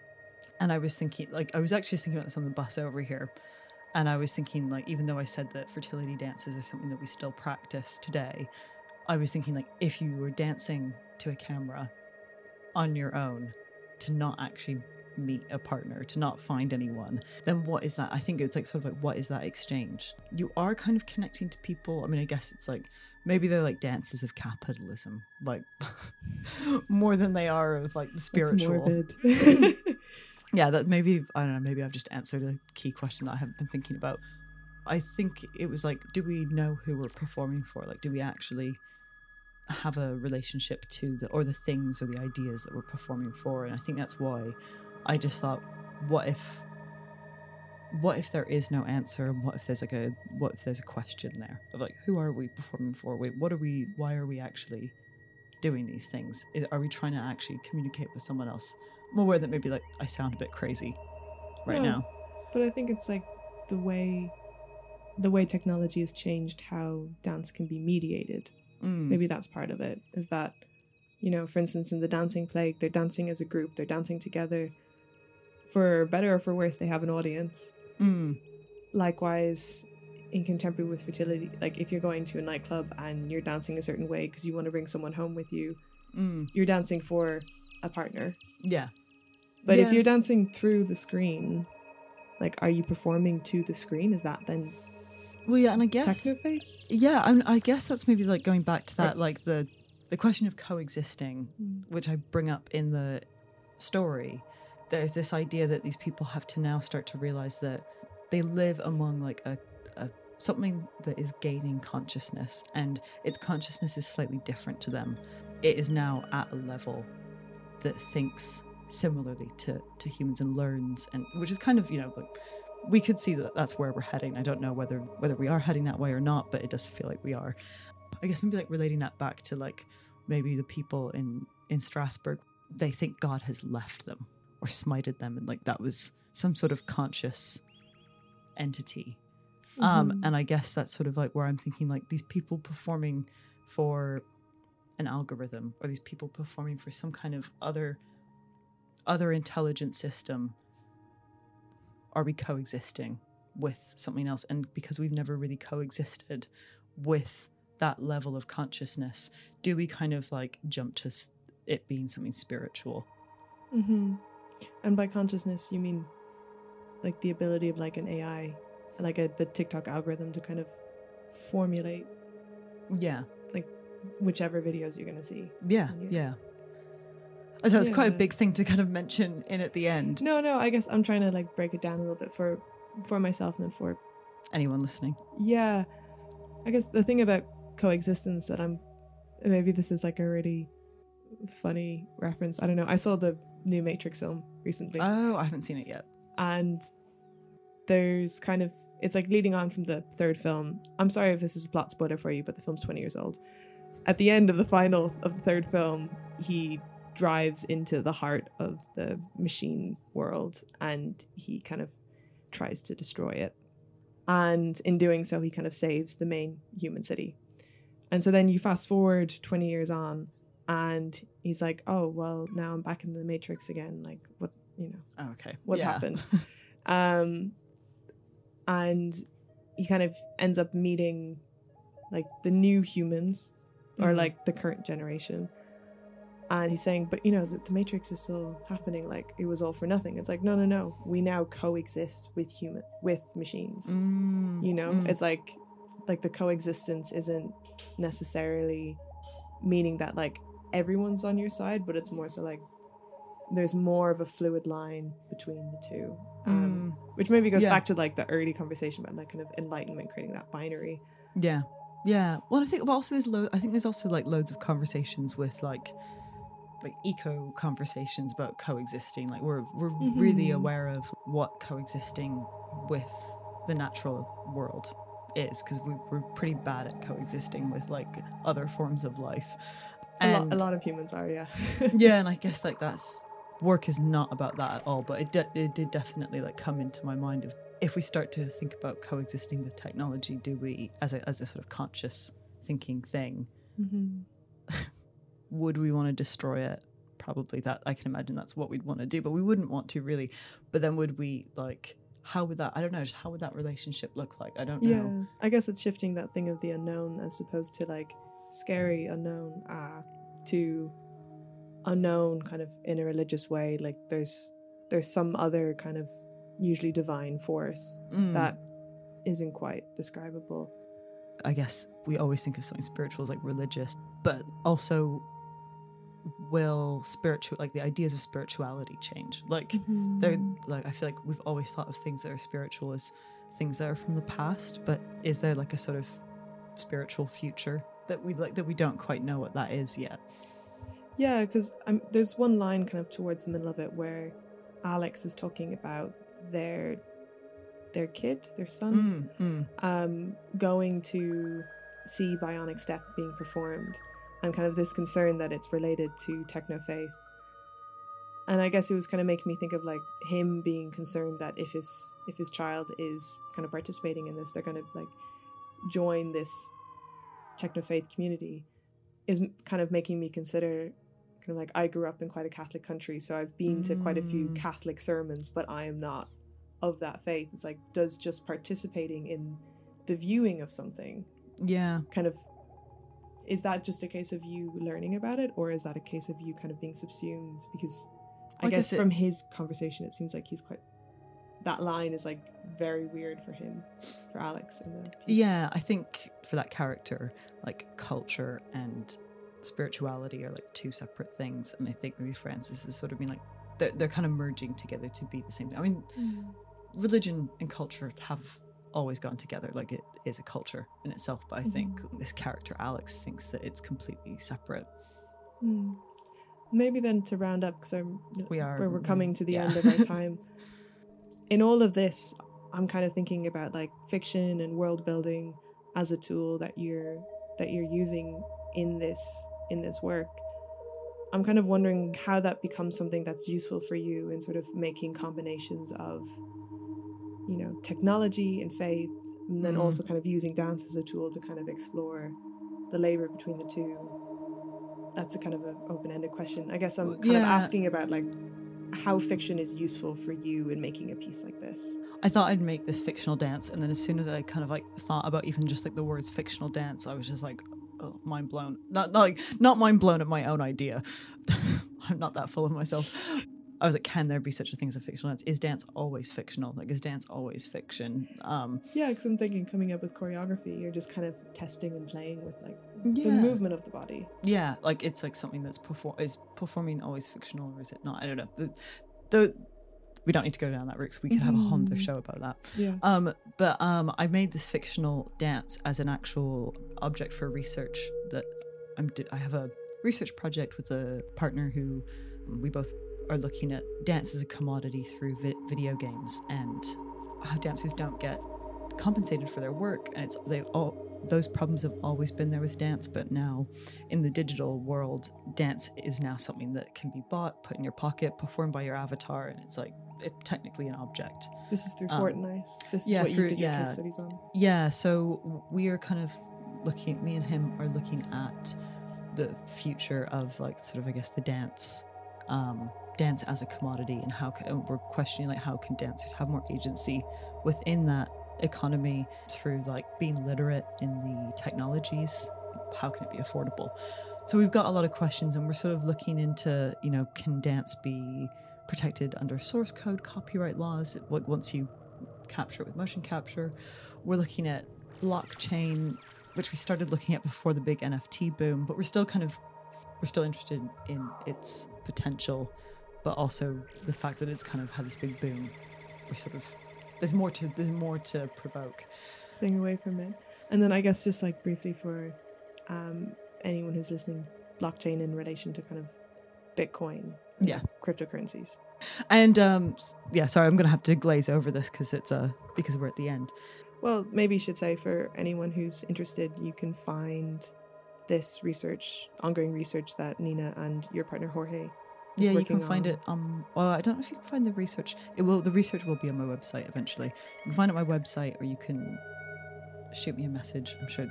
And I was thinking, like, I was actually thinking about this on the bus over here, and I was thinking, like, even though I said that fertility dances are something that we still practice today, I was thinking, like, if you were dancing to a camera on your own to not actually meet a partner, to not find anyone, then what is that? I think it's like sort of like, what is that exchange? You are kind of connecting to people. I mean, I guess it's like maybe they're like dances of capitalism, like more than they are of like the spiritual. Yeah, that maybe I don't know. Maybe I've just answered a key question that I haven't been thinking about. I think it was like, do we know who we're performing for? Like, do we actually have a relationship to the or the things or the ideas that we're performing for? And I think that's why I just thought, what if, what if there is no answer, and what if there's like a what if there's a question there of like, who are we performing for? Wait, what are we? Why are we actually doing these things? Is, are we trying to actually communicate with someone else? I'm aware that maybe like I sound a bit crazy right No. now. but I think it's like the way the way technology has changed how dance can be mediated. Mm. maybe that's part of it is that you know for instance in the dancing plague they're dancing as a group they're dancing together for better or for worse they have an audience Mm. likewise in contemporary with fertility like if you're going to a nightclub and you're dancing a certain way because you want to bring someone home with you Mm. you're dancing for a partner Yeah. but if you're dancing through the screen like are you performing to the screen is that then Well, yeah, and I guess yeah, I, mean, I guess that's maybe like going back to that, like the the question of coexisting, Mm. which I bring up in the story. There's this idea that these people have to now start to realize that they live among like a, a something that is gaining consciousness, and its consciousness is slightly different to them. It is now at a level that thinks similarly to to humans and learns, and which is kind of you know like we could see that that's where we're heading. I don't know whether whether we are heading that way or not, but it does feel like we are. I guess maybe like relating that back to like maybe the people in in Strasbourg, they think God has left them or smited them, and like that was some sort of conscious entity. Um, Mhm. and I guess that's sort of like where I'm thinking like these people performing for an algorithm or these people performing for some kind of other other intelligent system are we coexisting with something else and because we've never really coexisted with that level of consciousness do we kind of like jump to it being something spiritual Mm-hmm. And by consciousness, you mean like the ability of like an AI, like a the TikTok algorithm to kind of formulate yeah Like whichever videos you're going to see. yeah Yeah. yeah oh, so it's quite a big thing to kind of mention in at the end No, no, I guess I'm trying to like break it down a little bit for for myself and then for anyone listening yeah. I guess the thing about coexistence that I'm maybe this is like a really funny reference. I don't know. I saw the new Matrix film recently. oh i haven't seen it yet and there's kind of it's like leading on from the third film. I'm sorry if this is a plot spoiler for you, but the film's 20 years old. At the end of the final of the third film, he drives into the heart of the machine world and he kind of tries to destroy it. And in doing so, he kind of saves the main human city. And so then you fast forward 20 years on, and he's like, oh, well, now I'm back in the Matrix again. Like, what, you know, oh, okay what's Yeah. happened. um, and he kind of ends up meeting like the new humans or Mhm. like the current generation. And he's saying, but you know, the, the Matrix is still happening. Like it was all for nothing. It's like, no, no, no. We now coexist with human with machines. Mm, You know, mm. it's like like the coexistence isn't necessarily meaning that like everyone's on your side, but it's more so like there's more of a fluid line between the two. Um, Mm, which maybe goes Yeah. back to like the early conversation about like kind of enlightenment creating that binary. yeah yeah well i think but also there's lo- i think there's also like loads of conversations with like like eco conversations about coexisting like we're we're really Mhm. aware of what coexisting with the natural world is because we, we're pretty bad at coexisting with like other forms of life A, lot, a lot of humans are, yeah. yeah and i guess like that's work is not about that at all but it, de- it did definitely like come into my mind of if we start to think about coexisting with technology do we as a, as a sort of conscious thinking thing Mhm. would we want to destroy it probably that i can imagine that's what we'd want to do but we wouldn't want to really but then would we like how would that i don't know how would that relationship look like i don't know. Yeah, I guess it's shifting that thing of the unknown as opposed to like scary unknown ah to unknown kind of in a religious way. Like there's there's some other kind of usually divine force Mm. that isn't quite describable. I guess we always think of something spiritual as like religious, but also will spiritual like the ideas of spirituality change? Like they're like I feel like we've always thought of things that are spiritual as things that are from the past, but is there like a sort of spiritual future that we like that we don't quite know what that is yet? Yeah, because um, there's one line kind of towards the middle of it where Alex is talking about their their kid, their son, Mm, mm. um, going to see bionic step being performed, and kind of this concern that it's related to techno faith. And I guess it was kind of making me think of like him being concerned that if his if his child is kind of participating in this, they're going to like join this techno faith community. Is kind of making me consider kind of like I grew up in quite a Catholic country, so I've been to quite a few Mm. Catholic sermons, but I am not of that faith. It's like, does just participating in the viewing of something Yeah. kind of is that just a case of you learning about it, or is that a case of you kind of being subsumed? Because I, I guess, guess it- from his conversation, it seems like he's quite. That line is like very weird for him, for Alex. In the piece. Yeah, I think for that character, like culture and spirituality are like two separate things, and I think maybe Francis is sort of being like they're, they're kind of merging together to be the same thing. I mean, religion and culture have always gone together, like it is a culture in itself. But I think this character Alex thinks that it's completely separate. Hmm. Maybe then to round up, because We are- we're, we're coming to the yeah. end of our time. In all of this, I'm kind of thinking about like fiction and world building as a tool that you're that you're using in this in this work. I'm kind of wondering how that becomes something that's useful for you in sort of making combinations of, you know, technology and faith, and then Mm. also kind of using dance as a tool to kind of explore the labor between the two. that's a kind of an open-ended question. I guess I'm kind of asking about like how fiction is useful for you in making a piece like this. I thought I'd make this fictional dance, and then as soon as I kind of like thought about even just like the words fictional dance, I was just like, oh, mind blown. Not, not like not mind blown at my own idea. I'm not that full of myself. I was like, can there be such a thing as a fictional dance? Is dance always fictional? Like, is dance always fiction? Um, Yeah, because I'm thinking coming up with choreography, you're just kind of testing and playing with like the movement of the body. yeah, like it's like something that's perform is performing always fictional, or is it not? I don't know. The, the we don't need to go down that route. 'cause we could have a whole other Mhm. show about that. Yeah. Um, but um, I made this fictional dance as an actual object for research. That I'm. I have a research project with a partner who we both are looking at dance as a commodity through vi- video games and how dancers don't get compensated for their work, and it's they all those problems have always been there with dance, but now in the digital world, dance is now something that can be bought, put in your pocket, performed by your avatar, and it's like it, technically an object. This is through Um, Fortnite. This is yeah, what through- you did your yeah. case studies on. Yeah, so we are kind of looking, me and him are looking at the future of like sort of, I guess, the dance, um, dance as a commodity and how ca- and we're questioning like how can dancers have more agency within that economy through like being literate in the technologies. How can it be affordable? So we've got a lot of questions and we're sort of looking into, you know, can dance be protected under source code copyright laws? Once you capture it with motion capture. We're looking at blockchain, which we started looking at before the big NFT boom, but we're still kind of we're still interested in its potential, but also the fact that it's kind of had this big boom. We're sort of there's more to there's more to provoke. staying away from it. And then I guess just like briefly for um, anyone who's listening, blockchain in relation to kind of Bitcoin, Yeah. cryptocurrencies. And um yeah, sorry, I'm gonna have to glaze over this because it's uh because we're at the end. Well, maybe you should say for anyone who's interested, you can find this research, ongoing research that Nina and your partner Jorge. Yeah, you can find on. it. Um, well, I don't know if you can find the research. It will. The research will be on my website eventually. You can find it on my website, or you can shoot me a message. I'm sure.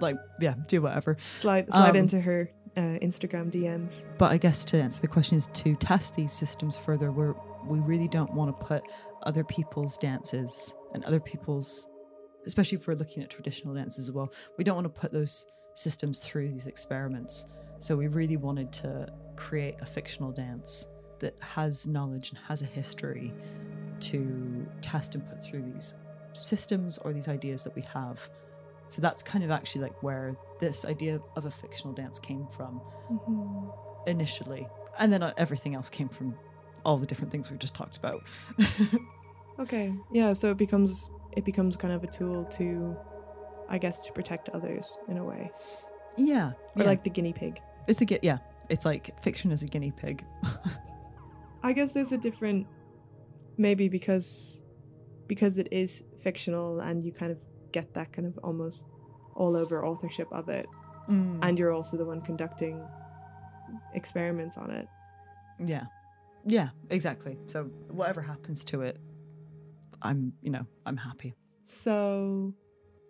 Like, yeah, do whatever. Slide slide Um, into her uh, Instagram DMs. But I guess to answer the question is to test these systems further. Where we really don't want to put other people's dances and other people's, especially if we're looking at traditional dances as well. We don't want to put those systems through these experiments. So we really wanted to create a fictional dance that has knowledge and has a history to test and put through these systems or these ideas that we have. So that's kind of actually like where this idea of a fictional dance came from initially. And then uh, everything else came from all the different things we've just talked about. Okay. Yeah, so it becomes it becomes kind of a tool to I guess to protect others in a way. Yeah. Or yeah. like the guinea pig. it's a yeah. It's like fiction is a guinea pig. I guess there's a different maybe because because it is fictional and you kind of get that kind of almost all over authorship of it Mm, and you're also the one conducting experiments on it. yeah. Yeah, exactly. So whatever happens to it, I'm, you know, I'm happy. So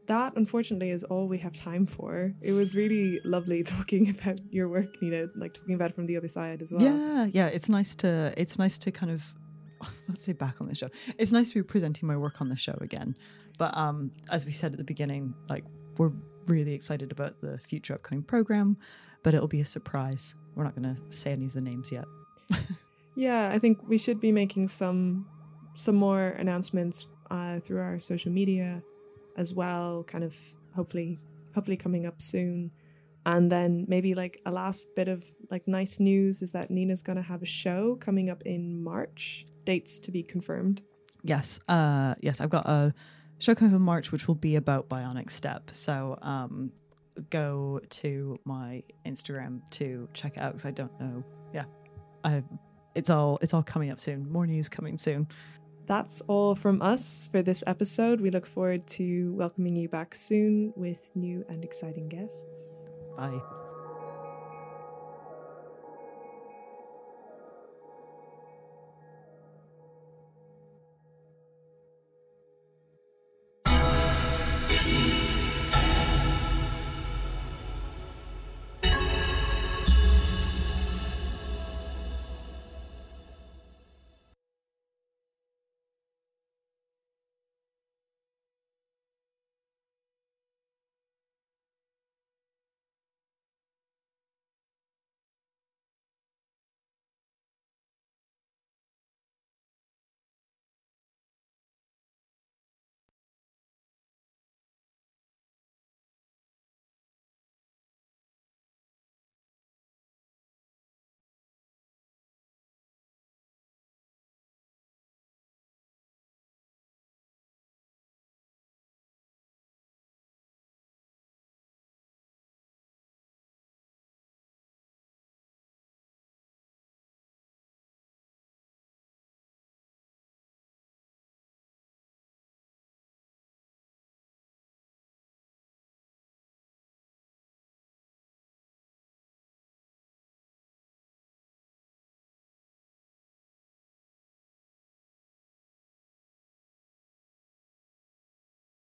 that unfortunately is all we have time for. It was really lovely talking about your work, Nina, like talking about it from the other side as well. Yeah, yeah. It's nice to it's nice to kind of let's say back on the show. It's nice to be presenting my work on the show again. But um as we said at the beginning, like we're really excited about the future upcoming program, but it'll be a surprise. We're not gonna say any of the names yet. Yeah, I think we should be making some some more announcements uh, through our social media as well. Kind of hopefully hopefully coming up soon. And then maybe like a last bit of like nice news is that Nina's gonna have a show coming up in March. Dates to be confirmed. Yes, uh yes, I've got a show coming up in March which will be about Bionic Step. So um go to my Instagram to check it out because I don't know. Yeah. I it's all it's all coming up soon. More news coming soon. That's all from us for this episode. We look forward to welcoming you back soon with new and exciting guests. Bye.